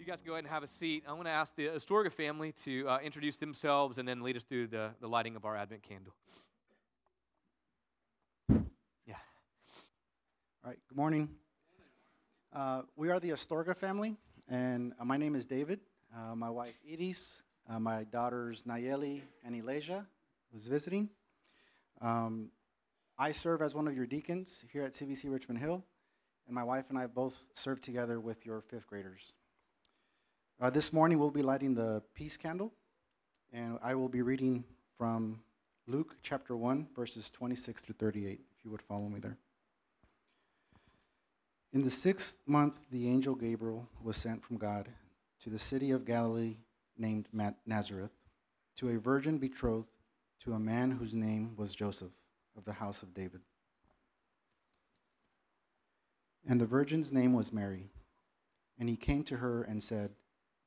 You guys can go ahead and have a seat. I'm going to ask the Astorga family to uh, introduce themselves and then lead us through the, the lighting of our Advent candle. Yeah. All right, good morning. Uh, we are the Astorga family, and uh, my name is David. Uh, my wife, Edis, uh, my daughters, Nayeli and Elijah, who's visiting. Um, I serve as one of your deacons here at CBC Richmond Hill, and my wife and I both serve together with your fifth graders. Uh, this morning we'll be lighting the peace candle, and I will be reading from Luke chapter 1, verses 26 through 38, if you would follow me there. In the sixth month, the angel Gabriel was sent from God to the city of Galilee named Nazareth, to a virgin betrothed to a man whose name was Joseph of the house of David. And the virgin's name was Mary. And he came to her and said,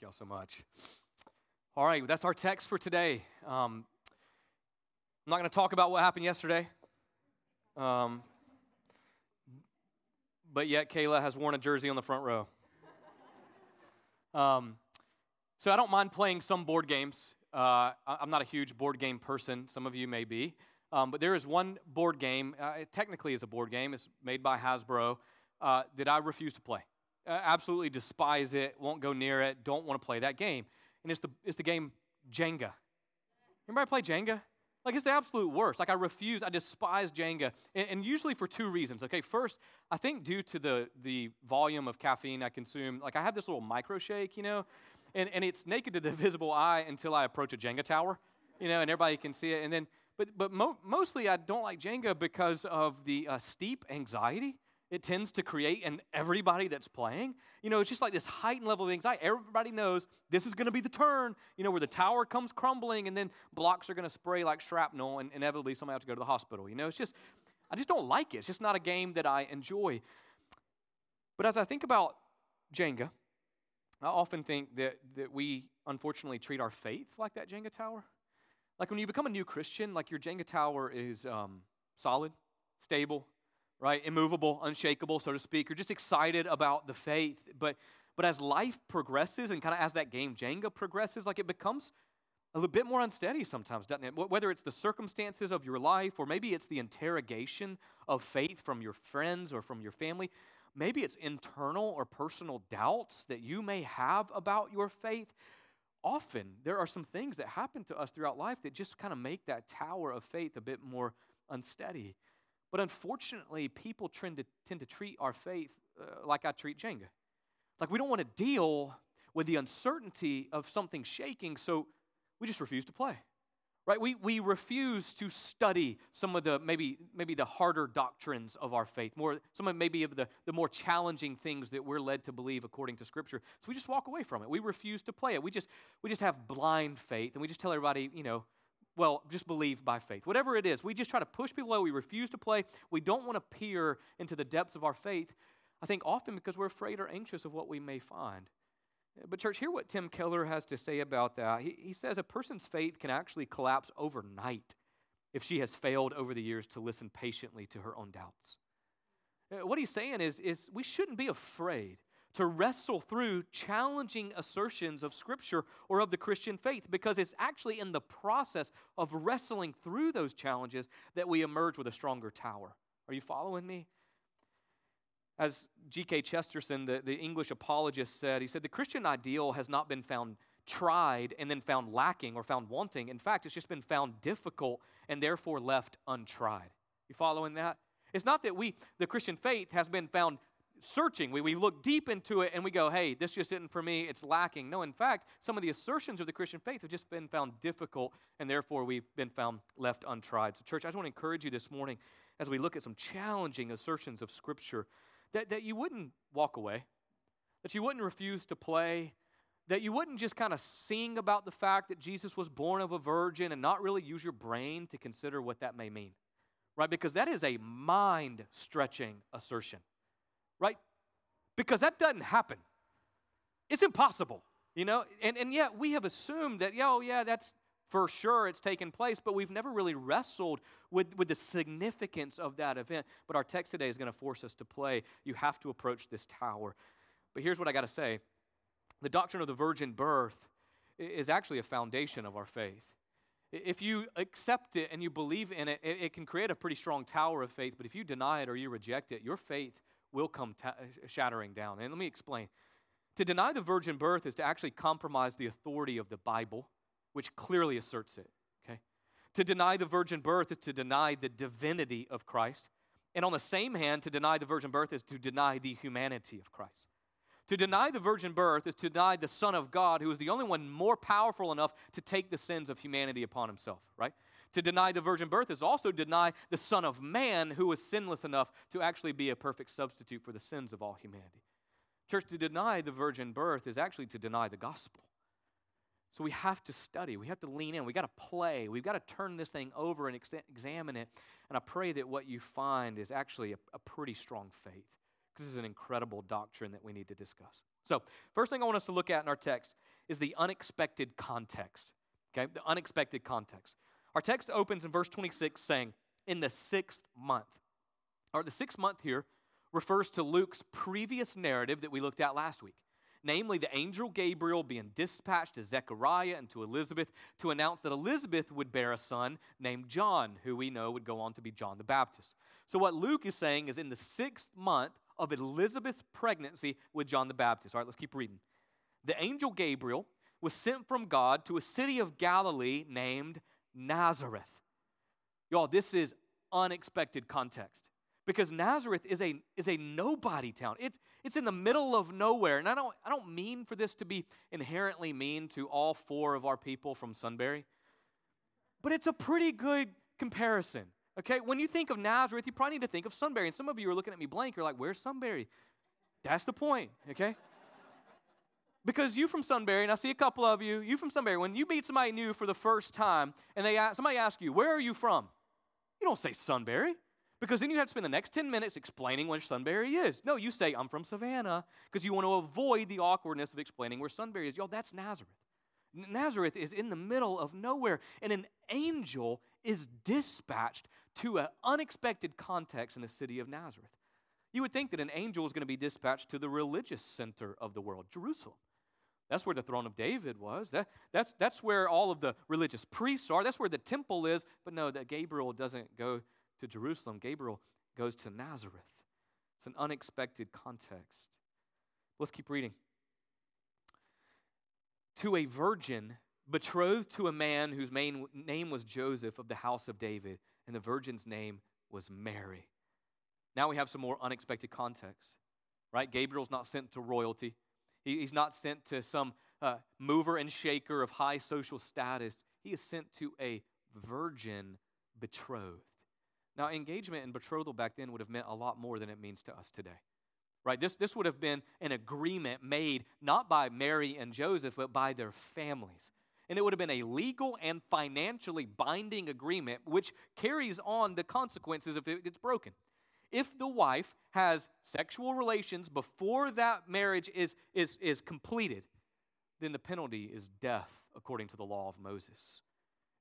Thank y'all so much. All right, that's our text for today. Um, I'm not going to talk about what happened yesterday. Um, but yet, Kayla has worn a jersey on the front row. Um, so I don't mind playing some board games. Uh, I'm not a huge board game person. Some of you may be. Um, but there is one board game, uh, it technically is a board game, it's made by Hasbro, uh, that I refuse to play absolutely despise it, won't go near it, don't want to play that game. And it's the, it's the game Jenga. Anybody play Jenga? Like, it's the absolute worst. Like, I refuse, I despise Jenga. And, and, usually for two reasons. Okay, first, I think due to the, the volume of caffeine I consume, like, I have this little micro shake, you know, and, and it's naked to the visible eye until I approach a Jenga tower, you know, and everybody can see it. And then, but, but mo- mostly I don't like Jenga because of the uh, steep anxiety it tends to create in everybody that's playing. You know, it's just like this heightened level of anxiety. Everybody knows this is going to be the turn, you know, where the tower comes crumbling and then blocks are going to spray like shrapnel and inevitably somebody has to go to the hospital. You know, it's just, I just don't like it. It's just not a game that I enjoy. But as I think about Jenga, I often think that, that we unfortunately treat our faith like that Jenga tower. Like when you become a new Christian, like your Jenga tower is um, solid, stable, right? Immovable, unshakable, so to speak. You're just excited about the faith. But, but as life progresses and kind of as that game Jenga progresses, like it becomes a little bit more unsteady sometimes, doesn't it? Whether it's the circumstances of your life or maybe it's the interrogation of faith from your friends or from your family. Maybe it's internal or personal doubts that you may have about your faith. Often, there are some things that happen to us throughout life that just kind of make that tower of faith a bit more unsteady. But unfortunately, people tend to, tend to treat our faith uh, like I treat Jenga. Like we don't want to deal with the uncertainty of something shaking, so we just refuse to play. Right? We, we refuse to study some of the maybe maybe the harder doctrines of our faith, more some of maybe of the, the more challenging things that we're led to believe according to Scripture. So we just walk away from it. We refuse to play it. We just we just have blind faith, and we just tell everybody, you know, well, just believe by faith. Whatever it is, we just try to push people away. We refuse to play. We don't want to peer into the depths of our faith. I think often because we're afraid or anxious of what we may find. But, church, hear what Tim Keller has to say about that. He, he says a person's faith can actually collapse overnight if she has failed over the years to listen patiently to her own doubts. Uh, what he's saying is, is we shouldn't be afraid to wrestle through challenging assertions of Scripture or of the Christian faith because it's actually in the process of wrestling through those challenges that we emerge with a stronger tower. Are you following me? As G.K. Chesterton, the, the English apologist, said, he said, The Christian ideal has not been found tried and then found lacking or found wanting. In fact, it's just been found difficult and therefore left untried. You following that? It's not that we, the Christian faith, has been found searching. We, we look deep into it and we go, hey, this just isn't for me, it's lacking. No, in fact, some of the assertions of the Christian faith have just been found difficult and therefore we've been found left untried. So, church, I just want to encourage you this morning as we look at some challenging assertions of Scripture that, that you wouldn't walk away, that you wouldn't refuse to play, that you wouldn't just kind of sing about the fact that Jesus was born of a virgin and not really use your brain to consider what that may mean, right? Because that is a mind stretching assertion, right? Because that doesn't happen. It's impossible, you know? And, and yet we have assumed that, yeah, oh, yeah, that's for sure it's taken place, but we've never really wrestled with, with the significance of that event. But our text today is going to force us to play. You have to approach this tower. But here's what I got to say the doctrine of the virgin birth is actually a foundation of our faith. If you accept it and you believe in it, it can create a pretty strong tower of faith. But if you deny it or you reject it, your faith will come ta- uh, shattering down. And let me explain. To deny the virgin birth is to actually compromise the authority of the Bible which clearly asserts it. Okay? To deny the virgin birth is to deny the divinity of Christ. And on the same hand, to deny the virgin birth is to deny the humanity of Christ. To deny the virgin birth is to deny the Son of God, who is the only one more powerful enough to take the sins of humanity upon himself, right? To deny the virgin birth is also deny the Son of Man, who was sinless enough to actually be a perfect substitute for the sins of all humanity. Church, to deny the virgin birth is actually to deny the gospel. So we have to study. We have to lean in. We got to play. We've got to turn this thing over and ex- examine it. And I pray that what you find is actually a, a pretty strong faith because this is an incredible doctrine that we need to discuss. So, first thing I want us to look at in our text is the unexpected context. Okay, the unexpected context. Our text opens in verse 26 saying, in the sixth month. Or the sixth month here refers to Luke's previous narrative that we looked at last week namely the angel Gabriel being dispatched to Zechariah and to Elizabeth to announce that Elizabeth would bear a son named John, who we know would go on to be John the Baptist. So, what Luke is saying is in the sixth month of Elizabeth's pregnancy with John the Baptist. All right, let's keep reading. The angel Gabriel was sent from God to a city of Galilee named Nazareth. Y'all, this is unexpected context because Nazareth is a, is a nobody town. It's, it's in the middle of nowhere. And I don't, I don't mean for this to be inherently mean to all four of our people from Sunbury, but it's a pretty good comparison. Okay, when you think of Nazareth, you probably need to think of Sunbury. And some of you are looking at me blank. You're like, where's Sunbury? That's the point, okay? Because you from Sunbury, and I see a couple of you, you from Sunbury, when you meet somebody new for the first time and they somebody asks you, where are you from? You don't say Sunbury. Because then you have to spend the next 10 minutes explaining where Sunbury is. No, you say, I'm from Savannah, because you want to avoid the awkwardness of explaining where Sunbury is. Y'all, that's Nazareth. Nazareth is in the middle of nowhere, and an angel is dispatched to an unexpected context in the city of Nazareth. You would think that an angel is going to be dispatched to the religious center of the world, Jerusalem. That's where the throne of David was. That, that's, that's where all of the religious priests are. That's where the temple is. But no, that Gabriel doesn't go to Jerusalem, Gabriel goes to Nazareth. It's an unexpected context. Let's keep reading. To a virgin betrothed to a man whose main name was Joseph of the house of David, and the virgin's name was Mary. Now we have some more unexpected context, right? Gabriel's not sent to royalty, he's not sent to some uh, mover and shaker of high social status. He is sent to a virgin betrothed. Now, engagement and betrothal back then would have meant a lot more than it means to us today. Right? This, this would have been an agreement made not by Mary and Joseph, but by their families. And it would have been a legal and financially binding agreement, which carries on the consequences if it gets broken. If the wife has sexual relations before that marriage is, is, is completed, then the penalty is death according to the law of Moses.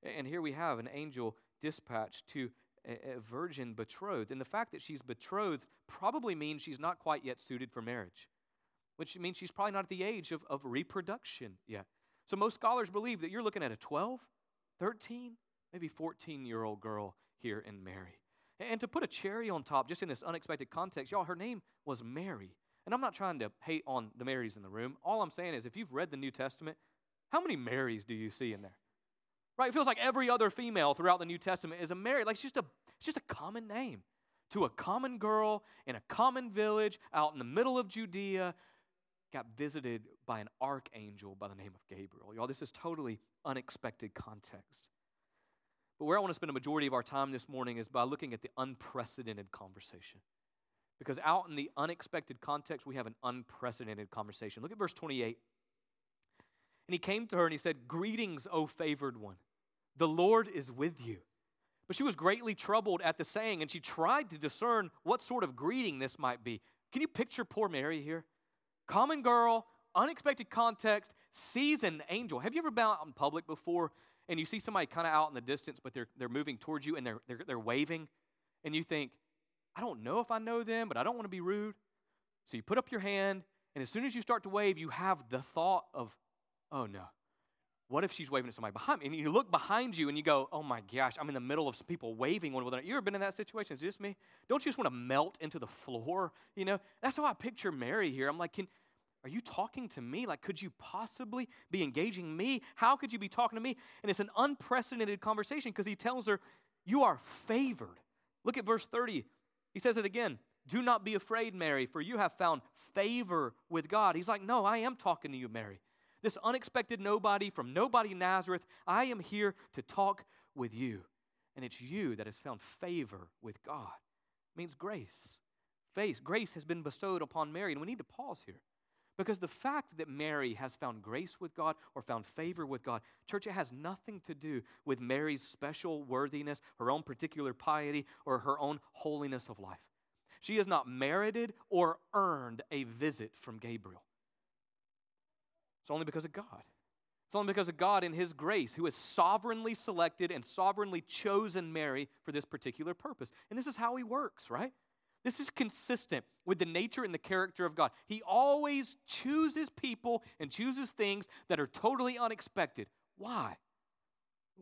And here we have an angel dispatched to a, a virgin betrothed. And the fact that she's betrothed probably means she's not quite yet suited for marriage, which means she's probably not at the age of, of reproduction yet. So most scholars believe that you're looking at a 12, 13, maybe 14 year old girl here in Mary. And to put a cherry on top, just in this unexpected context, y'all, her name was Mary. And I'm not trying to hate on the Marys in the room. All I'm saying is if you've read the New Testament, how many Marys do you see in there? Right? It feels like every other female throughout the New Testament is a Mary. Like it's just a, it's just a common name to a common girl in a common village out in the middle of Judea, got visited by an archangel by the name of Gabriel. Y'all, this is totally unexpected context. But where I want to spend a majority of our time this morning is by looking at the unprecedented conversation. Because out in the unexpected context, we have an unprecedented conversation. Look at verse 28. And he came to her and he said, Greetings, O favored one. The Lord is with you. But she was greatly troubled at the saying, and she tried to discern what sort of greeting this might be. Can you picture poor Mary here? Common girl, unexpected context, sees an angel. Have you ever been out in public before and you see somebody kind of out in the distance, but they're, they're moving towards you and they're, they're, they're waving, and you think, I don't know if I know them, but I don't want to be rude. So you put up your hand, and as soon as you start to wave, you have the thought of, oh no, what if she's waving at somebody behind me? And you look behind you and you go, oh my gosh, I'm in the middle of some people waving one another. You ever been in that situation? Is this me? Don't you just want to melt into the floor? You know, that's how I picture Mary here. I'm like, can, are you talking to me? Like, could you possibly be engaging me? How could you be talking to me? And it's an unprecedented conversation because he tells her, You are favored. Look at verse 30. He says it again Do not be afraid, Mary, for you have found favor with God. He's like, No, I am talking to you, Mary. This unexpected nobody from nobody Nazareth, I am here to talk with you. And it's you that has found favor with God. It means grace. Face, grace has been bestowed upon Mary. And we need to pause here. Because the fact that Mary has found grace with God or found favor with God, church, it has nothing to do with Mary's special worthiness, her own particular piety, or her own holiness of life. She has not merited or earned a visit from Gabriel. It's only because of God. It's only because of God in His grace, who has sovereignly selected and sovereignly chosen Mary for this particular purpose. And this is how He works, right? This is consistent with the nature and the character of God. He always chooses people and chooses things that are totally unexpected. Why?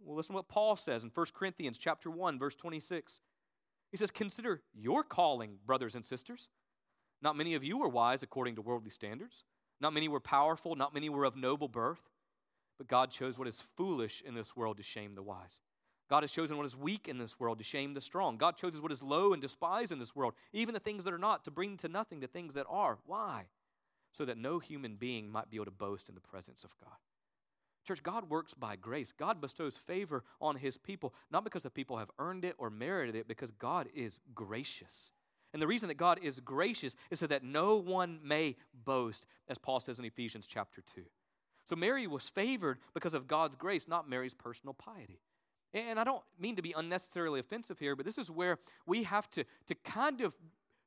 Well, listen to what Paul says in 1 Corinthians chapter 1, verse 26. He says, Consider your calling, brothers and sisters. Not many of you were wise according to worldly standards. Not many were powerful. Not many were of noble birth. But God chose what is foolish in this world to shame the wise. God has chosen what is weak in this world to shame the strong. God chooses what is low and despised in this world, even the things that are not, to bring to nothing the things that are. Why? So that no human being might be able to boast in the presence of God. Church, God works by grace. God bestows favor on his people, not because the people have earned it or merited it, because God is gracious. And the reason that God is gracious is so that no one may boast, as Paul says in Ephesians chapter 2. So Mary was favored because of God's grace, not Mary's personal piety. And I don't mean to be unnecessarily offensive here, but this is where we have to, to kind of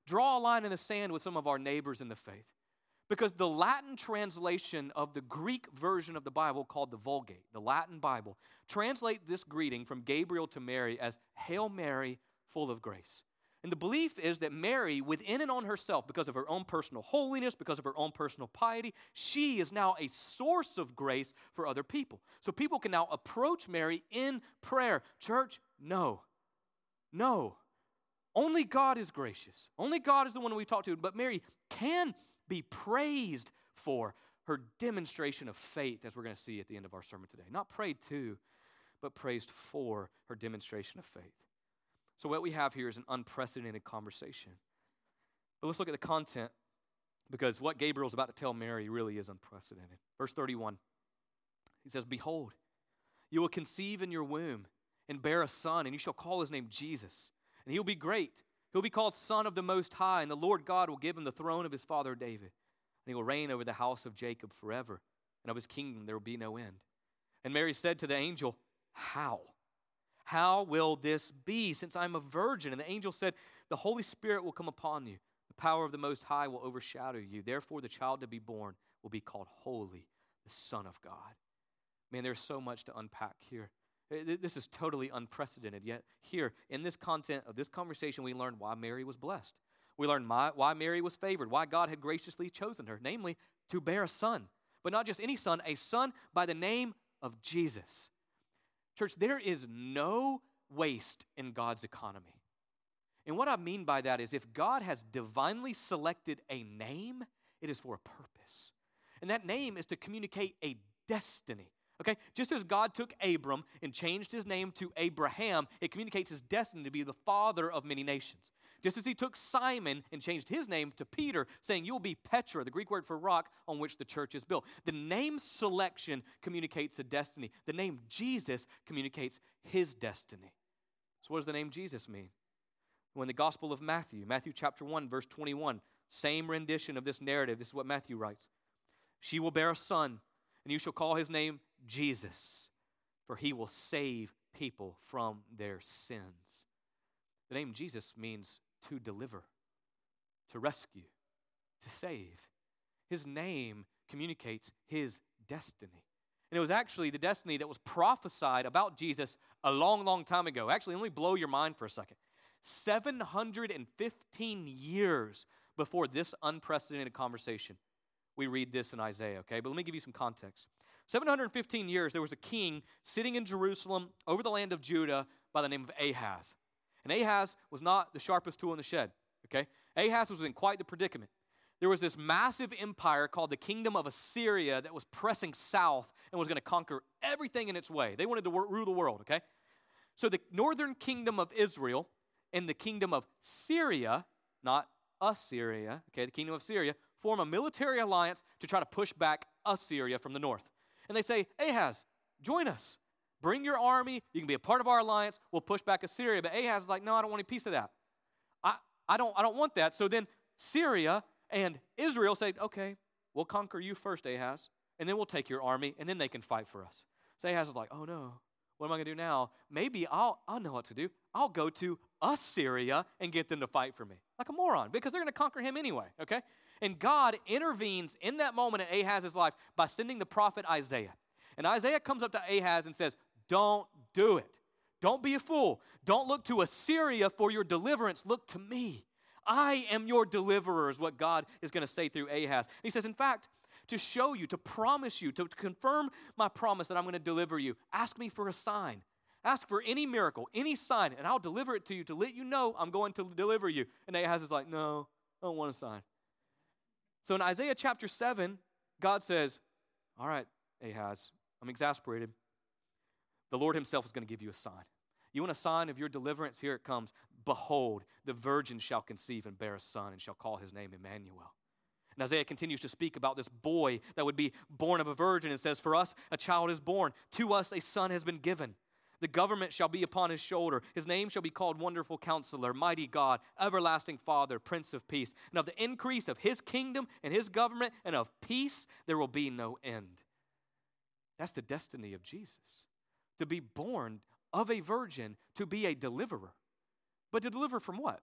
draw a line in the sand with some of our neighbors in the faith. Because the Latin translation of the Greek version of the Bible, called the Vulgate, the Latin Bible, translate this greeting from Gabriel to Mary as Hail Mary, full of grace. And the belief is that Mary, within and on herself, because of her own personal holiness, because of her own personal piety, she is now a source of grace for other people. So people can now approach Mary in prayer. Church, no. No. Only God is gracious. Only God is the one we talk to. But Mary can be praised for her demonstration of faith, as we're going to see at the end of our sermon today. Not prayed to, but praised for her demonstration of faith. So, what we have here is an unprecedented conversation. But let's look at the content because what Gabriel's about to tell Mary really is unprecedented. Verse 31, he says, Behold, you will conceive in your womb and bear a son, and you shall call his name Jesus. And he'll be great. He'll be called Son of the Most High, and the Lord God will give him the throne of his father David. And he will reign over the house of Jacob forever, and of his kingdom there will be no end. And Mary said to the angel, How? How will this be since I'm a virgin? And the angel said, The Holy Spirit will come upon you. The power of the Most High will overshadow you. Therefore, the child to be born will be called Holy, the Son of God. Man, there's so much to unpack here. Eh, this is totally unprecedented. Yet, here in this content of this conversation, we learn why Mary was blessed. We learn why Mary was favored, why God had graciously chosen her, namely to bear a son. But not just any son, a son by the name of Jesus. Church, there is no waste in God's economy. And what I mean by that is if God has divinely selected a name, it is for a purpose. And that name is to communicate a destiny. Okay? Just as God took Abram and changed his name to Abraham, it communicates his destiny to be the father of many nations. Just as he took Simon and changed his name to Peter, saying, You'll be Petra, the Greek word for rock on which the church is built. The name selection communicates a destiny. The name Jesus communicates his destiny. So, what does the name Jesus mean? When the Gospel of Matthew, Matthew chapter 1, verse 21, same rendition of this narrative, this is what Matthew writes She will bear a son, and you shall call his name Jesus, for he will save people from their sins. The name Jesus means to deliver, to rescue, to save. His name communicates his destiny. And it was actually the destiny that was prophesied about Jesus a long, long time ago. Actually, let me blow your mind for a second. 715 years before this unprecedented conversation, we read this in Isaiah, okay? But let me give you some context. 715 years, there was a king sitting in Jerusalem over the land of Judah by the name of Ahaz. And Ahaz was not the sharpest tool in the shed, okay? Ahaz was in quite the predicament. There was this massive empire called the Kingdom of Assyria that was pressing south and was going to conquer everything in its way. They wanted to rule the world, okay? So the northern kingdom of Israel and the kingdom of Syria, not Assyria, okay, the kingdom of Syria, form a military alliance to try to push back Assyria from the north and they say, Ahaz, join us. Bring your army. You can be a part of our alliance. We'll push back Assyria. But Ahaz is like, no, I don't want any piece of that. I, I, don't, I don't want that. So then Syria and Israel say, okay, we'll conquer you first, Ahaz, and then we'll take your army, and then they can fight for us. So Ahaz is like, oh no, what am I going to do now? Maybe I'll, I'll know what to do. I'll go to Assyria and get them to fight for me. Like a moron, because they're going to conquer him anyway, okay? And God intervenes in that moment in Ahaz's life by sending the prophet Isaiah. And Isaiah comes up to Ahaz and says, Don't do it. Don't be a fool. Don't look to Assyria for your deliverance. Look to me. I am your deliverer, is what God is going to say through Ahaz. He says, In fact, to show you, to promise you, to confirm my promise that I'm going to deliver you, ask me for a sign. Ask for any miracle, any sign, and I'll deliver it to you to let you know I'm going to deliver you. And Ahaz is like, No, I don't want a sign. So in Isaiah chapter 7, God says, All right, Ahaz, I'm exasperated. The Lord Himself is going to give you a sign. You want a sign of your deliverance? Here it comes. Behold, the virgin shall conceive and bear a son and shall call his name Emmanuel. And Isaiah continues to speak about this boy that would be born of a virgin and says, For us a child is born, to us a son has been given. The government shall be upon his shoulder. His name shall be called Wonderful Counselor, Mighty God, Everlasting Father, Prince of Peace. And of the increase of his kingdom and his government and of peace, there will be no end. That's the destiny of Jesus to be born of a virgin, to be a deliverer. But to deliver from what?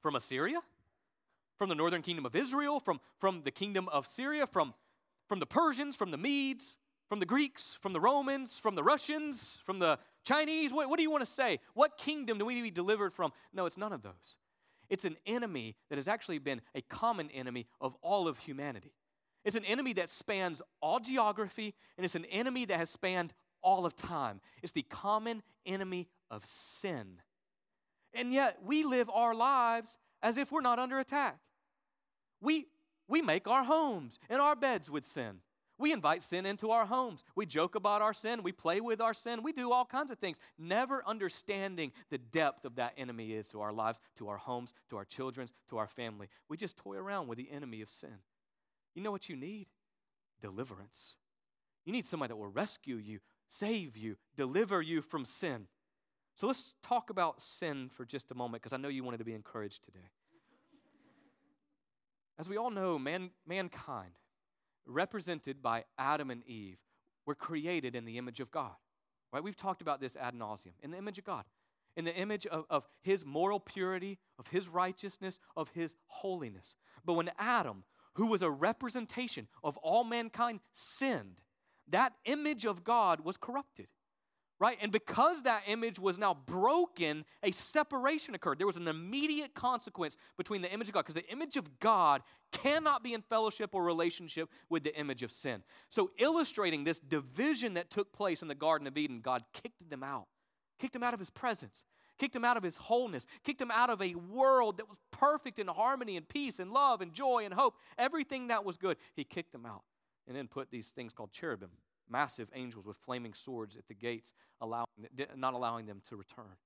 From Assyria? From the northern kingdom of Israel? From, from the kingdom of Syria? From, from the Persians? From the Medes? From the Greeks, from the Romans, from the Russians, from the Chinese? What, what do you want to say? What kingdom do we need to be delivered from? No, it's none of those. It's an enemy that has actually been a common enemy of all of humanity. It's an enemy that spans all geography, and it's an enemy that has spanned all of time. It's the common enemy of sin. And yet, we live our lives as if we're not under attack. We, we make our homes and our beds with sin. We invite sin into our homes. We joke about our sin. We play with our sin. We do all kinds of things, never understanding the depth of that enemy is to our lives, to our homes, to our children's, to our family. We just toy around with the enemy of sin. You know what you need? Deliverance. You need somebody that will rescue you, save you, deliver you from sin. So let's talk about sin for just a moment because I know you wanted to be encouraged today. As we all know, man, mankind represented by Adam and Eve, were created in the image of God. Right? We've talked about this ad nauseum. In the image of God, in the image of, of his moral purity, of his righteousness, of his holiness. But when Adam who was a representation of all mankind, sinned. That image of God was corrupted right? And because that image was now broken, a separation occurred. There was an immediate consequence between the image of God, because the image of God cannot be in fellowship or relationship with the image of sin. So, illustrating this division that took place in the Garden of Eden, God kicked them out, kicked them out of his presence. Kicked them out of his wholeness, kicked them out of a world that was perfect in harmony and peace and love and joy and hope, everything that was good. He kicked them out and then put these things called cherubim massive angels with flaming swords at the gates, allowing, not allowing them to return.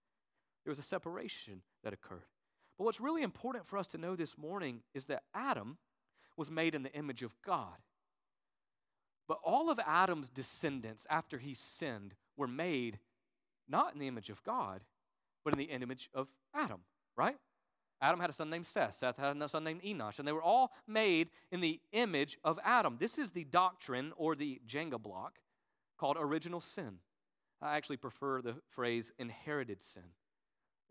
There was a separation that occurred. But what's really important for us to know this morning is that Adam was made in the image of God. But all of Adam's descendants after he sinned were made not in the image of God, but in the image of Adam, right? Adam had a son named Seth. Seth had a son named Enosh. And they were all made in the image of Adam. This is the doctrine or the Jenga block called original sin. I actually prefer the phrase inherited sin.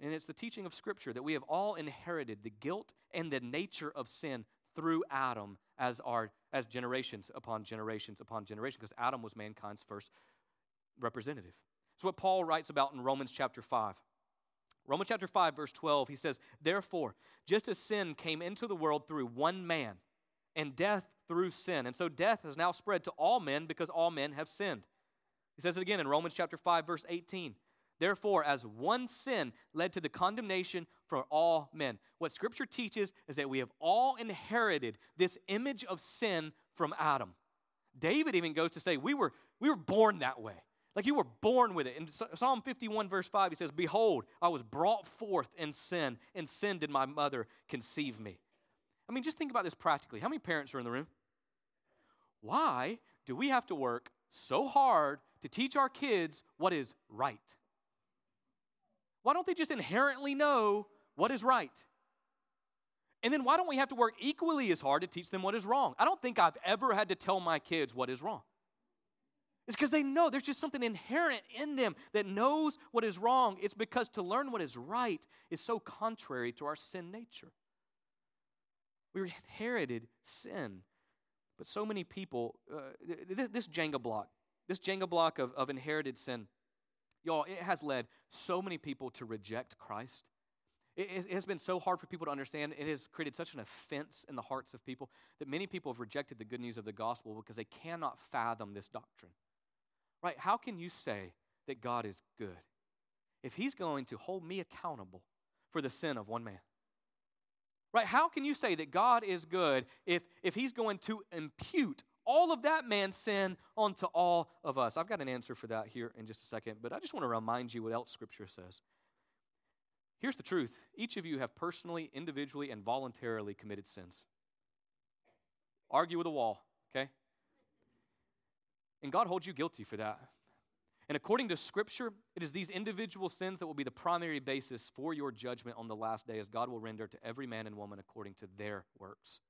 And it's the teaching of Scripture that we have all inherited the guilt and the nature of sin through Adam as our as generations upon generations upon generations, because Adam was mankind's first representative. It's what Paul writes about in Romans chapter 5. Romans chapter 5, verse 12, he says, Therefore, just as sin came into the world through one man, and death through sin, and so death has now spread to all men because all men have sinned. He says it again in Romans chapter 5, verse 18. Therefore, as one sin led to the condemnation for all men. What Scripture teaches is that we have all inherited this image of sin from Adam. David even goes to say, We were, we were born that way. Like you were born with it. In Psalm 51, verse 5, he says, Behold, I was brought forth in sin, and sin did my mother conceive me. I mean, just think about this practically. How many parents are in the room? Why do we have to work so hard to teach our kids what is right? Why don't they just inherently know what is right? And then why don't we have to work equally as hard to teach them what is wrong? I don't think I've ever had to tell my kids what is wrong. It's because they know there's just something inherent in them that knows what is wrong. It's because to learn what is right is so contrary to our sin nature. We inherited sin. But so many people, uh, this, this Jenga block, this Jenga block of, of inherited sin, y'all, it has led so many people to reject Christ. It, it has been so hard for people to understand. It has created such an offense in the hearts of people that many people have rejected the good news of the gospel because they cannot fathom this doctrine. Right? How can you say that God is good if He's going to hold me accountable for the sin of one man? Right? How can you say that God is good if, if He's going to impute all of that man's sin onto all of us? I've got an answer for that here in just a second, but I just want to remind you what else Scripture says. Here's the truth each of you have personally, individually, and voluntarily committed sins. Argue with a wall, okay? And God holds you guilty for that. And according to Scripture, it is these individual sins that will be the primary basis for your judgment on the last day, as God will render to every man and woman according to their works.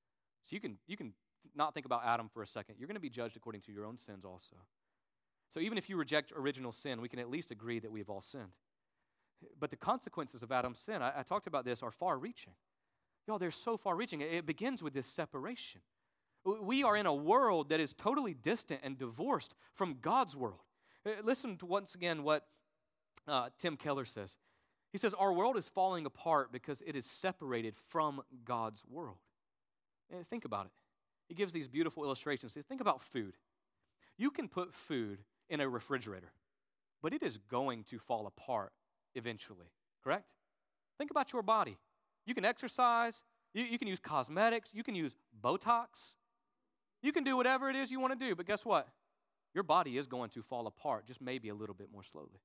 So you can, you can not think about Adam for a second. You're going to be judged according to your own sins also. So even if you reject original sin, we can at least agree that we've all sinned. But the consequences of Adam's sin, I, I talked about this, are far reaching. Y'all, they're so far reaching. It begins with this separation. We are in a world that is totally distant and divorced from God's world. Uh, listen to once again what uh, Tim Keller says. He says, Our world is falling apart because it is separated from God's world. And think about it. He gives these beautiful illustrations. Think about food. You can put food in a refrigerator, but it is going to fall apart eventually, correct? Think about your body. You can exercise, you, you can use cosmetics, you can use Botox, you can do whatever it is you want to do, but guess what? Your body is going to fall apart, just maybe a little bit more slowly.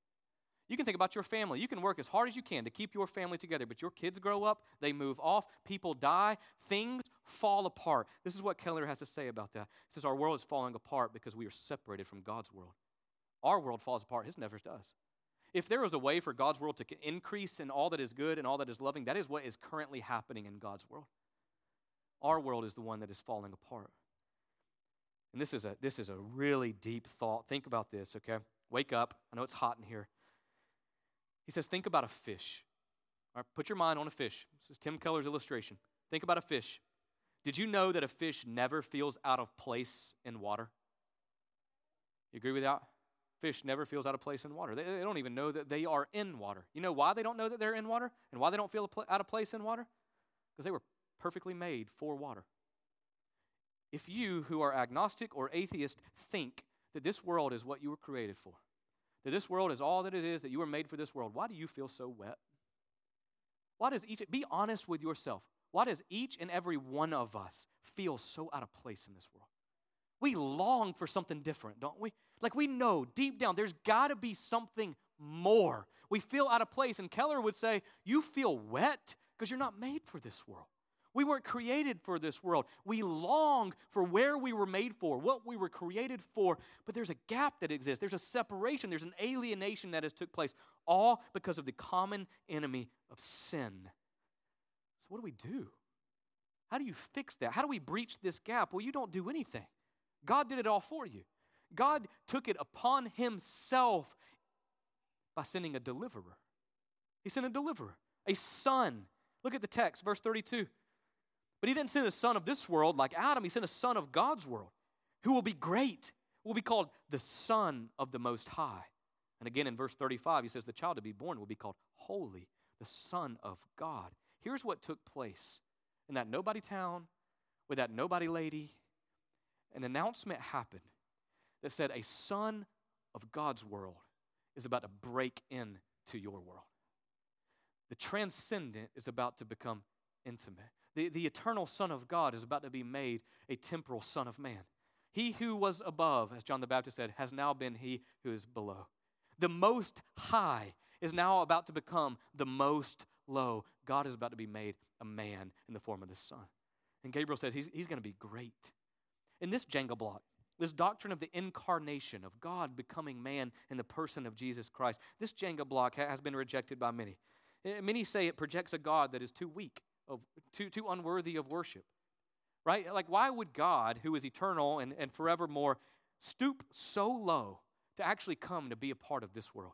You can think about your family. You can work as hard as you can to keep your family together, but your kids grow up, they move off, people die, things fall apart. This is what Keller has to say about that. He says, Our world is falling apart because we are separated from God's world. Our world falls apart, His never does. If there is a way for God's world to increase in all that is good and all that is loving, that is what is currently happening in God's world. Our world is the one that is falling apart. And this is a this is a really deep thought. Think about this, okay? Wake up. I know it's hot in here. He says, think about a fish. All right, put your mind on a fish. This is Tim Keller's illustration. Think about a fish. Did you know that a fish never feels out of place in water? You agree with that? Fish never feels out of place in water. They, they don't even know that they are in water. You know why they don't know that they're in water and why they don't feel out of place in water? Because they were perfectly made for water. If you, who are agnostic or atheist, think that this world is what you were created for, that this world is all that it is, that you were made for this world, why do you feel so wet? Why does each, be honest with yourself, why does each and every one of us feel so out of place in this world? We long for something different, don't we? Like we know deep down there's got to be something more. We feel out of place. And Keller would say, You feel wet because you're not made for this world. We weren't created for this world. We long for where we were made for, what we were created for, but there's a gap that exists. There's a separation, there's an alienation that has took place, all because of the common enemy of sin. So what do we do? How do you fix that? How do we breach this gap? Well, you don't do anything. God did it all for you. God took it upon himself by sending a deliverer. He sent a deliverer, a son. Look at the text, verse 32. But he didn't send a son of this world like Adam, he sent a son of God's world who will be great, will be called the Son of the Most High. And again in verse 35, he says, The child to be born will be called Holy, the Son of God. Here's what took place in that nobody town with that nobody lady. An announcement happened that said, A son of God's world is about to break into your world. The transcendent is about to become intimate. The, the eternal Son of God is about to be made a temporal Son of Man. He who was above, as John the Baptist said, has now been he who is below. The most high is now about to become the most low. God is about to be made a man in the form of the Son. And Gabriel says he's, he's going to be great. In this Jenga block, this doctrine of the incarnation, of God becoming man in the person of Jesus Christ, this Jenga block has been rejected by many. Eh, many say it projects a God that is too weak, of, too, too unworthy of worship. Right? Like, why would God, who is eternal and, and forevermore, stoop so low to actually come to be a part of this world?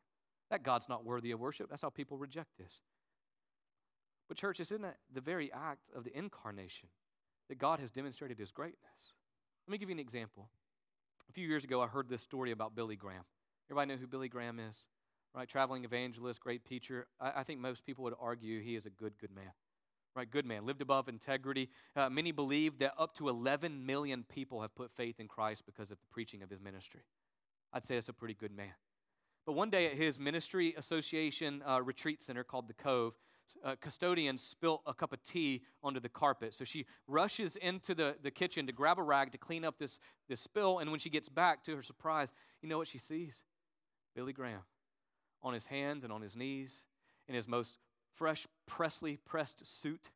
That God's not worthy of worship. That's how people reject this. But, church, isn't it the very act of the incarnation that God has demonstrated his greatness? Let me give you an example. A few years ago, I heard this story about Billy Graham. Everybody know who Billy Graham is? Right? Traveling evangelist, great preacher. I, I think most people would argue he is a good, good man. Right? Good man. Lived above integrity. Uh, many believe that up to 11 million people have put faith in Christ because of the preaching of his ministry. I'd say it's a pretty good man. But one day at his ministry association uh, retreat center called The Cove, uh, custodian spilt a cup of tea onto the carpet. So she rushes into the, the kitchen to grab a rag to clean up this, this spill. And when she gets back, to her surprise, you know what she sees? Billy Graham on his hands and on his knees in his most fresh, Presley pressed suit,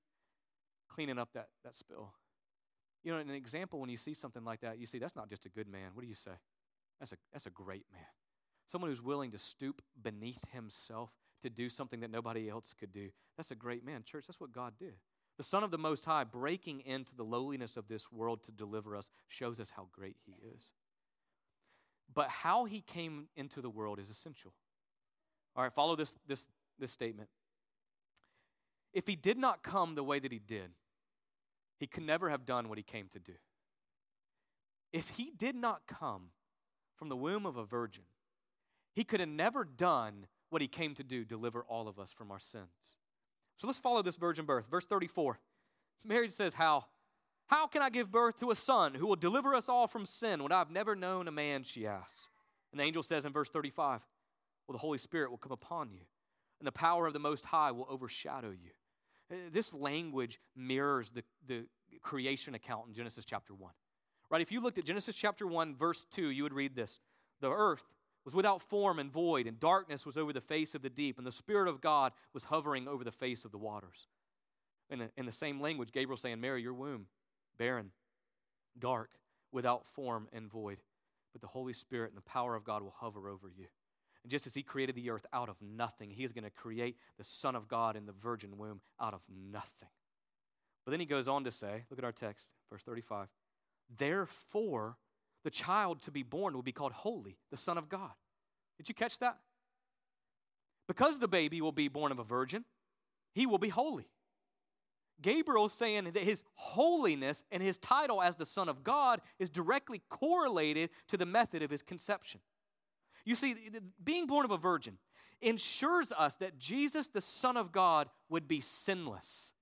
cleaning up that, that spill. You know, an example when you see something like that, you see that's not just a good man. What do you say? That's a, that's a great man. Someone who's willing to stoop beneath himself to do something that nobody else could do. That's a great man. Church, that's what God did. The Son of the Most High breaking into the lowliness of this world to deliver us shows us how great He is. But how He came into the world is essential. All right, follow this, this, this statement. If He did not come the way that He did, He could never have done what He came to do. If He did not come from the womb of a virgin, He could have never done what he came to do deliver all of us from our sins. So let's follow this virgin birth. Verse 34. Mary says, How? How can I give birth to a son who will deliver us all from sin when I've never known a man? She asks. And the angel says in verse 35, Well, the Holy Spirit will come upon you, and the power of the Most High will overshadow you. Uh, this language mirrors the, the creation account in Genesis chapter 1. Right? If you looked at Genesis chapter 1, verse 2, you would read this The earth was without form and void, and darkness was over the face of the deep, and the Spirit of God was hovering over the face of the waters. In the, in the same language, Gabriel saying, Mary, your womb, barren, dark, without form and void. But the Holy Spirit and the power of God will hover over you. And just as He created the earth out of nothing, He is going to create the Son of God in the virgin womb out of nothing. But then He goes on to say, look at our text, verse 35. Therefore, the child to be born will be called Holy, the Son of God. Did you catch that? Because the baby will be born of a virgin, he will be holy. Gabriel's saying that his holiness and his title as the Son of God is directly correlated to the method of his conception. You see, being born of a virgin ensures us that Jesus, the Son of God, would be sinless.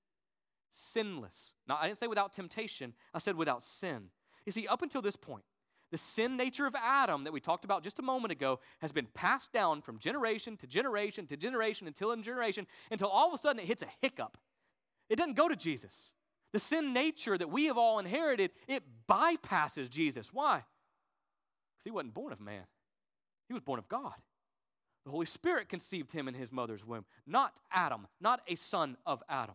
Sinless. Now, I didn't say without temptation, I said without sin. You see, up until this point, the sin nature of Adam that we talked about just a moment ago has been passed down from generation to generation to generation until in generation until all of a sudden it hits a hiccup. It doesn't go to Jesus. The sin nature that we have all inherited, it bypasses Jesus. Why? Because he wasn't born of man, he was born of God. The Holy Spirit conceived him in his mother's womb, not Adam, not a son of Adam.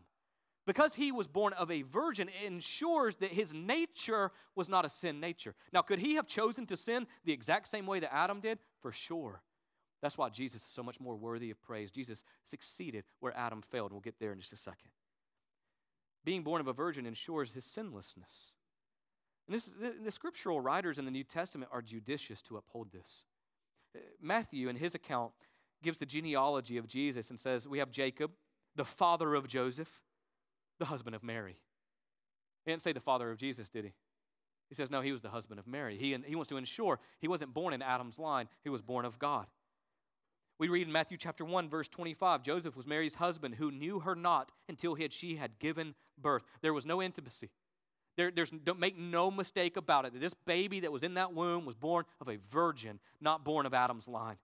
Because he was born of a virgin, it ensures that his nature was not a sin nature. Now, could he have chosen to sin the exact same way that Adam did? For sure. That's why Jesus is so much more worthy of praise. Jesus succeeded where Adam failed. We'll get there in just a second. Being born of a virgin ensures his sinlessness. And this, the, the scriptural writers in the New Testament are judicious to uphold this. Matthew, in his account, gives the genealogy of Jesus and says, We have Jacob, the father of Joseph the husband of Mary. He didn't say the father of Jesus, did he? He says, no, he was the husband of Mary. He, he wants to ensure he wasn't born in Adam's line, he was born of God. We read in Matthew chapter 1, verse 25 Joseph was Mary's husband who knew her not until she had given birth. There was no intimacy. There, there's, don't make no mistake about it. that This baby that was in that womb was born of a virgin, not born of Adam's line.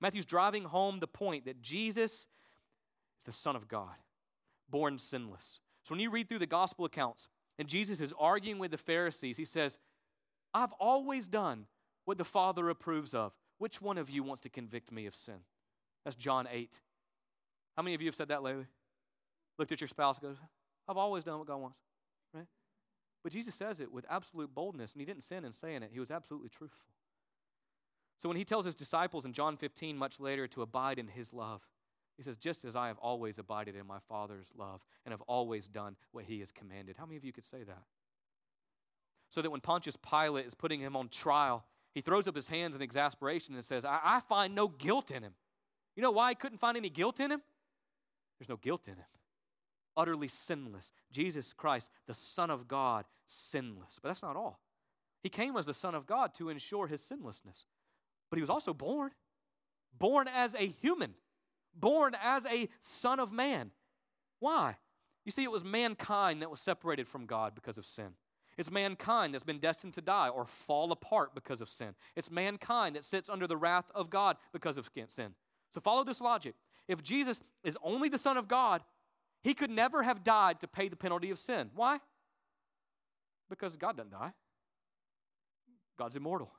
Matthew's driving home the point that Jesus is the Son of God, born sinless. So when you read through the gospel accounts and Jesus is arguing with the Pharisees, he says, I've always done what the Father approves of. Which one of you wants to convict me of sin? That's John 8. How many of you have said that lately? Looked at your spouse goes, I've always done what God wants. But Jesus says it with absolute boldness, and he didn't sin in saying it. He was absolutely truthful. So when he tells his disciples in John 15, much later, to abide in his love, he says, just as I have always abided in my Father's love and have always done what he has commanded. How many of you could say that? So that when Pontius Pilate is putting him on trial, he throws up his hands in exasperation and says, I, I find no guilt in him. You know why he couldn't find any guilt in him? There's no guilt in him. Utterly sinless. Jesus Christ, the Son of God, sinless. But that's not all. He came as the Son of God to ensure his sinlessness. But he was also born, born as a human born as a son of man. Why? You see, it was mankind that was separated from God because of sin. It's mankind that's been destined to die or fall apart because of sin. It's mankind that sits under the wrath of God because of sin. So follow this logic. If Jesus is only the Son of God, he could never have died to pay the penalty of sin. Why? Because God doesn't die. God's immortal.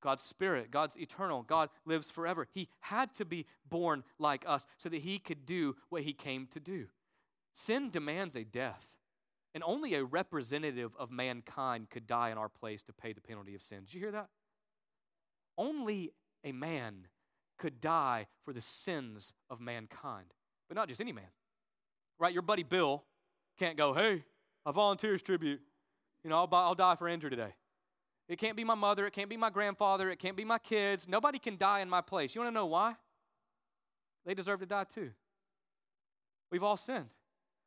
God's spirit, God's eternal, God lives forever. He had to be born like us so that he could do what he came to do. Sin demands a death, and only a representative of mankind could die in our place to pay the penalty of sin. Did you hear that? Only a man could die for the sins of mankind, but not just any man. Right? Your buddy Bill can't go, hey, I volunteer tribute. You know, I'll, I'll die for Andrew today. It can't be my mother. It can't be my grandfather. It can't be my kids. Nobody can die in my place. You want to know why? They deserve to die too. We've all sinned.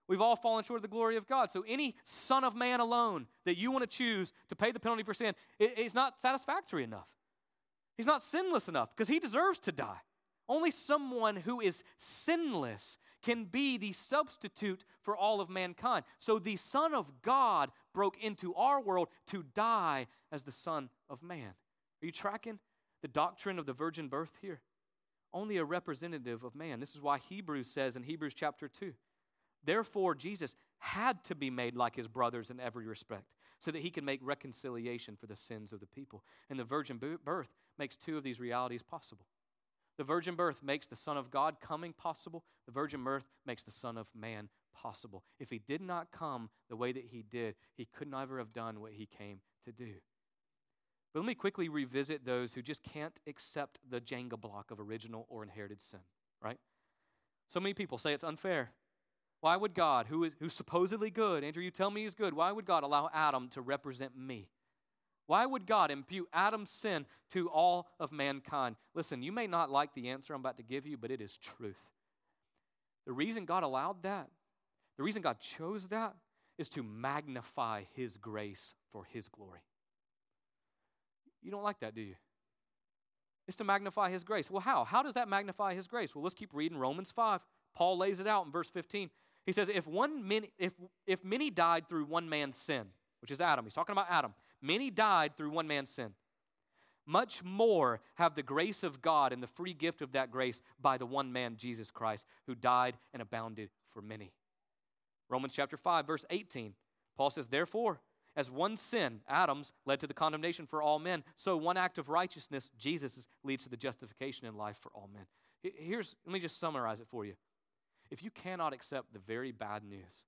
We've all fallen short of the glory of God. So, any son of man alone that you want to choose to pay the penalty for sin, it, not satisfactory enough. He's not sinless enough because he deserves to die. Only someone who is sinless can be the substitute for all of mankind. So the Son of God broke into our world to die as the Son of Man. Are you tracking the doctrine of the virgin birth here? Only a representative of man. This is why Hebrews says in Hebrews chapter 2 Therefore, Jesus had to be made like his brothers in every respect, so that he can make reconciliation for the sins of the people. And the virgin birth makes two of these realities possible. The virgin birth makes the Son of God coming possible. The virgin birth makes the Son of Man possible. If he did not come the way that he did, he could never have done what he came to do. But let me quickly revisit those who just can't accept the Jenga block of original or inherited sin, right? So many people say it's unfair. Why would God, who is who's supposedly good, Andrew, you tell me he's good, why would God allow Adam to represent me? Why would God impute Adam's sin to all of mankind? Listen, you may not like the answer I'm about to give you, but it is truth. The reason God allowed that, The reason God chose that is to magnify His grace for His glory. You don't like that, do you? It's to magnify His grace. Well, how? How does that magnify His grace? Well, let's keep reading Romans 5. Paul lays it out in verse 15. He says, if, one many, if, if many died through one man's sin, which is Adam, he's talking about Adam, many died through one man's sin. Much more have the grace of God and the free gift of that grace by the one man, Jesus Christ, who died and abounded for many. Romans chapter 5, verse 18. Paul says, Therefore, as one sin, Adam's, led to the condemnation for all men, so one act of righteousness, Jesus, leads to the justification in life for all men. Here's, let me just summarize it for you. If you cannot accept the very bad news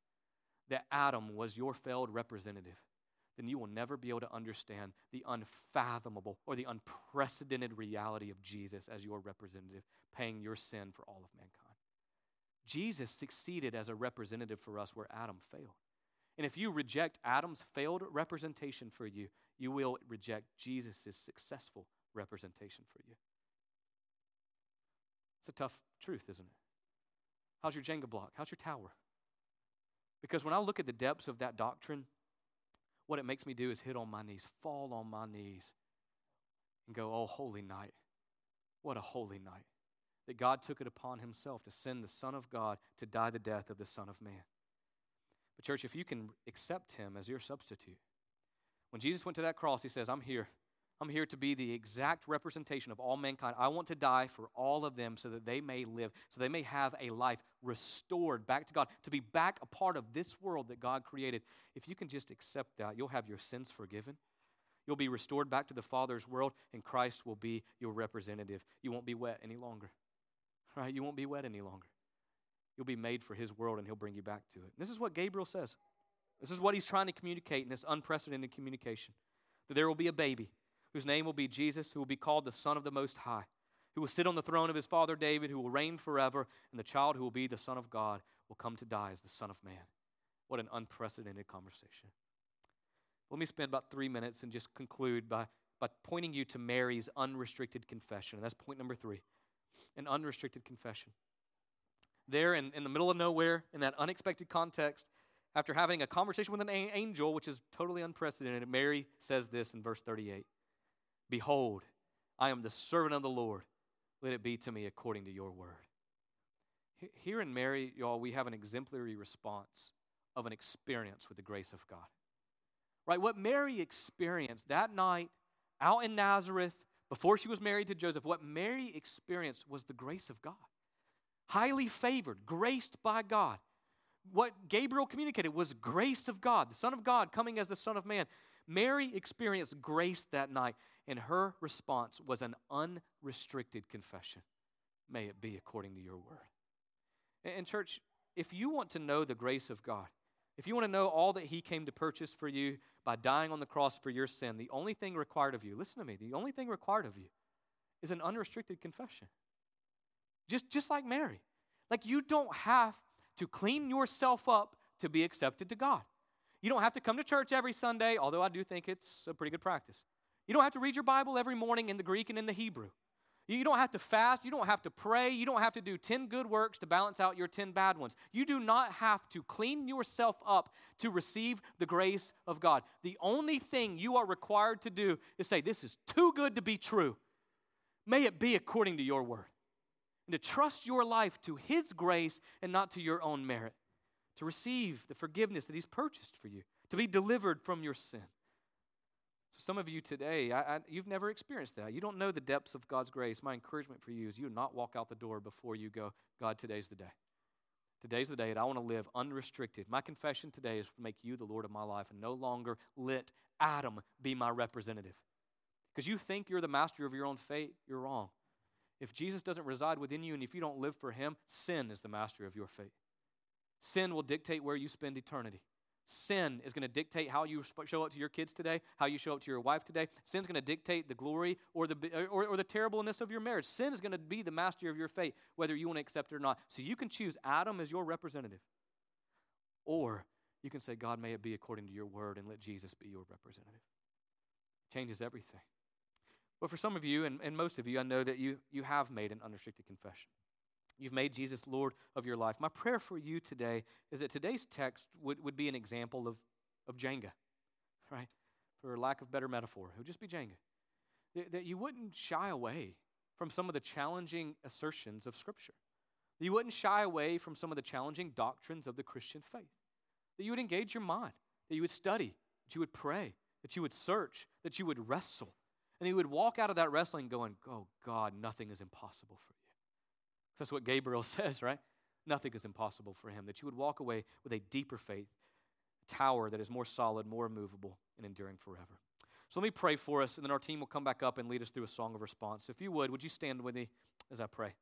that Adam was your failed representative, then you will never be able to understand the unfathomable or the unprecedented reality of Jesus as your representative, paying your sin for all of mankind. Jesus succeeded as a representative for us where Adam failed. And if you reject Adam's failed representation for you, you will reject Jesus' successful representation for you. It's a tough truth, isn't it? How's your Jenga block? How's your tower? Because when I look at the depths of that doctrine, what it makes me do is hit on my knees, fall on my knees, and go, Oh, holy night. What a holy night. That God took it upon himself to send the Son of God to die the death of the Son of Man. But, church, if you can accept him as your substitute, when Jesus went to that cross, he says, I'm here. I'm here to be the exact representation of all mankind. I want to die for all of them so that they may live, so they may have a life restored back to God, to be back a part of this world that God created. If you can just accept that, you'll have your sins forgiven. You'll be restored back to the Father's world, and Christ will be your representative. You won't be wet any longer. Right? You won't be wet any longer. You'll be made for His world, and He'll bring you back to it. This is what Gabriel says. This is what he's trying to communicate in this unprecedented communication that there will be a baby whose name will be Jesus, who will be called the Son of the Most High, who will sit on the throne of his father David, who will reign forever, and the child who will be the Son of God will come to die as the Son of Man. What an unprecedented conversation. Let me spend about three minutes and just conclude by, by pointing you to Mary's unrestricted confession. And that's point number three an unrestricted confession. There in, in the middle of nowhere, in that unexpected context, after having a conversation with an angel, which is totally unprecedented, Mary says this in verse 38 Behold, I am the servant of the Lord. Let it be to me according to your word. Here in Mary, y'all, we have an exemplary response of an experience with the grace of God. Right? What Mary experienced that night out in Nazareth before she was married to Joseph, what Mary experienced was the grace of God. Highly favored, graced by God. What Gabriel communicated was grace of God, the Son of God coming as the Son of Man. Mary experienced grace that night, and her response was an unrestricted confession. May it be according to your word. And, church, if you want to know the grace of God, if you want to know all that He came to purchase for you by dying on the cross for your sin, the only thing required of you, listen to me, the only thing required of you is an unrestricted confession. Just, just like Mary. Like you don't have to clean yourself up to be accepted to God. You don't have to come to church every Sunday, although I do think it's a pretty good practice. You don't have to read your Bible every morning in the Greek and in the Hebrew. You don't have to fast. You don't have to pray. You don't have to do 10 good works to balance out your 10 bad ones. You do not have to clean yourself up to receive the grace of God. The only thing you are required to do is say, This is too good to be true. May it be according to your word. And to trust your life to His grace and not to your own merit to receive the forgiveness that He's purchased for you, to be delivered from your sin. So, some of you today, I, I, you've never experienced that. You don't know the depths of God's grace. My encouragement for you is you not walk out the door before you go, God, today's the day. Today's the day that I want to live unrestricted. My confession today is to make you the Lord of my life and no longer let Adam be my representative. Because you think you're the master of your own fate, you're wrong. If Jesus doesn't reside within you and if you don't live for him, sin is the master of your fate. Sin will dictate where you spend eternity. Sin is going to dictate how you show up to your kids today, how you show up to your wife today. Sin's going to dictate the glory or the, or, or the terribleness of your marriage. Sin is going to be the master of your fate, whether you want to accept it or not. So you can choose Adam as your representative. Or you can say, God, may it be according to your word, and let Jesus be your representative. Changes everything. But for some of you, and, and most of you, I know that you, you have made an unrestricted confession. You've made Jesus Lord of your life. My prayer for you today is that today's text would, would be an example of, of Jenga, right? For lack of better metaphor, it would just be Jenga. That, that you wouldn't shy away from some of the challenging assertions of Scripture. That you wouldn't shy away from some of the challenging doctrines of the Christian faith. That you would engage your mind, that you would study, that you would pray, that you would search, that you would wrestle. And you would walk out of that wrestling going, Oh God, nothing is impossible for you. That's what Gabriel says, right? Nothing is impossible for him. That you would walk away with a deeper faith, a tower that is more solid, more immovable, and enduring forever. So let me pray for us, and then our team will come back up and lead us through a song of response. If you would, would you stand with me as I pray?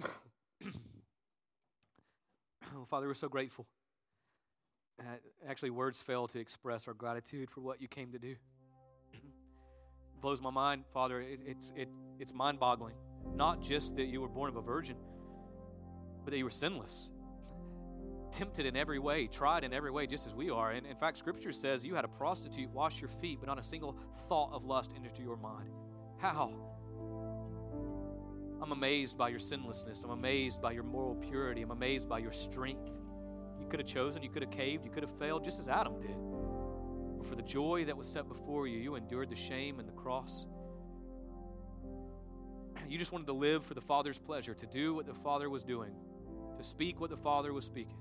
oh, Father, we're so grateful. Uh, actually, words fail to express our gratitude for what you came to do. blows my mind, Father. It, it's, it, it's mind boggling. Not just that you were born of a virgin, but that you were sinless, tempted in every way, tried in every way, just as we are. And in fact, Scripture says you had a prostitute wash your feet, but not a single thought of lust entered your mind. How? I'm amazed by your sinlessness. I'm amazed by your moral purity. I'm amazed by your strength. You could have chosen, you could have caved, you could have failed, just as Adam did. But for the joy that was set before you, you endured the shame and the cross. You just wanted to live for the Father's pleasure, to do what the Father was doing, to speak what the Father was speaking,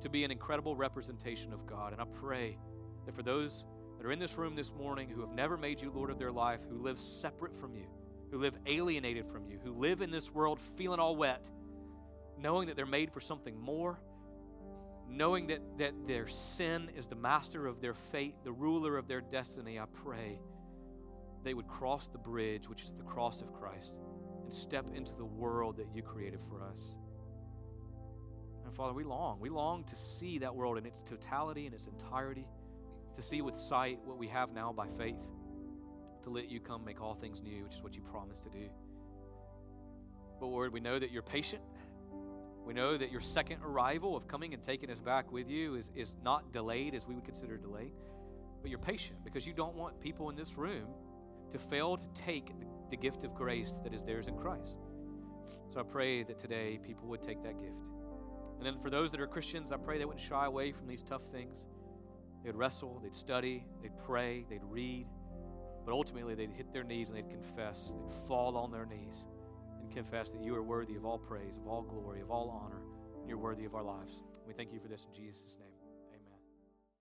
to be an incredible representation of God. And I pray that for those that are in this room this morning who have never made you Lord of their life, who live separate from you, who live alienated from you, who live in this world feeling all wet, knowing that they're made for something more, knowing that, that their sin is the master of their fate, the ruler of their destiny, I pray they would cross the bridge, which is the cross of Christ, and step into the world that you created for us. And Father, we long. We long to see that world in its totality, in its entirety, to see with sight what we have now by faith, to let you come make all things new, which is what you promised to do. But Lord, we know that you're patient. We know that your second arrival of coming and taking us back with you is, is not delayed as we would consider delayed, but you're patient because you don't want people in this room to fail to take the, the gift of grace that is theirs in Christ. So I pray that today people would take that gift. And then for those that are Christians, I pray they wouldn't shy away from these tough things. They'd wrestle, they'd study, they'd pray, they'd read, but ultimately they'd hit their knees and they'd confess, they'd fall on their knees and confess that you are worthy of all praise, of all glory, of all honor, you're worthy of our lives. We thank you for this in Jesus' name.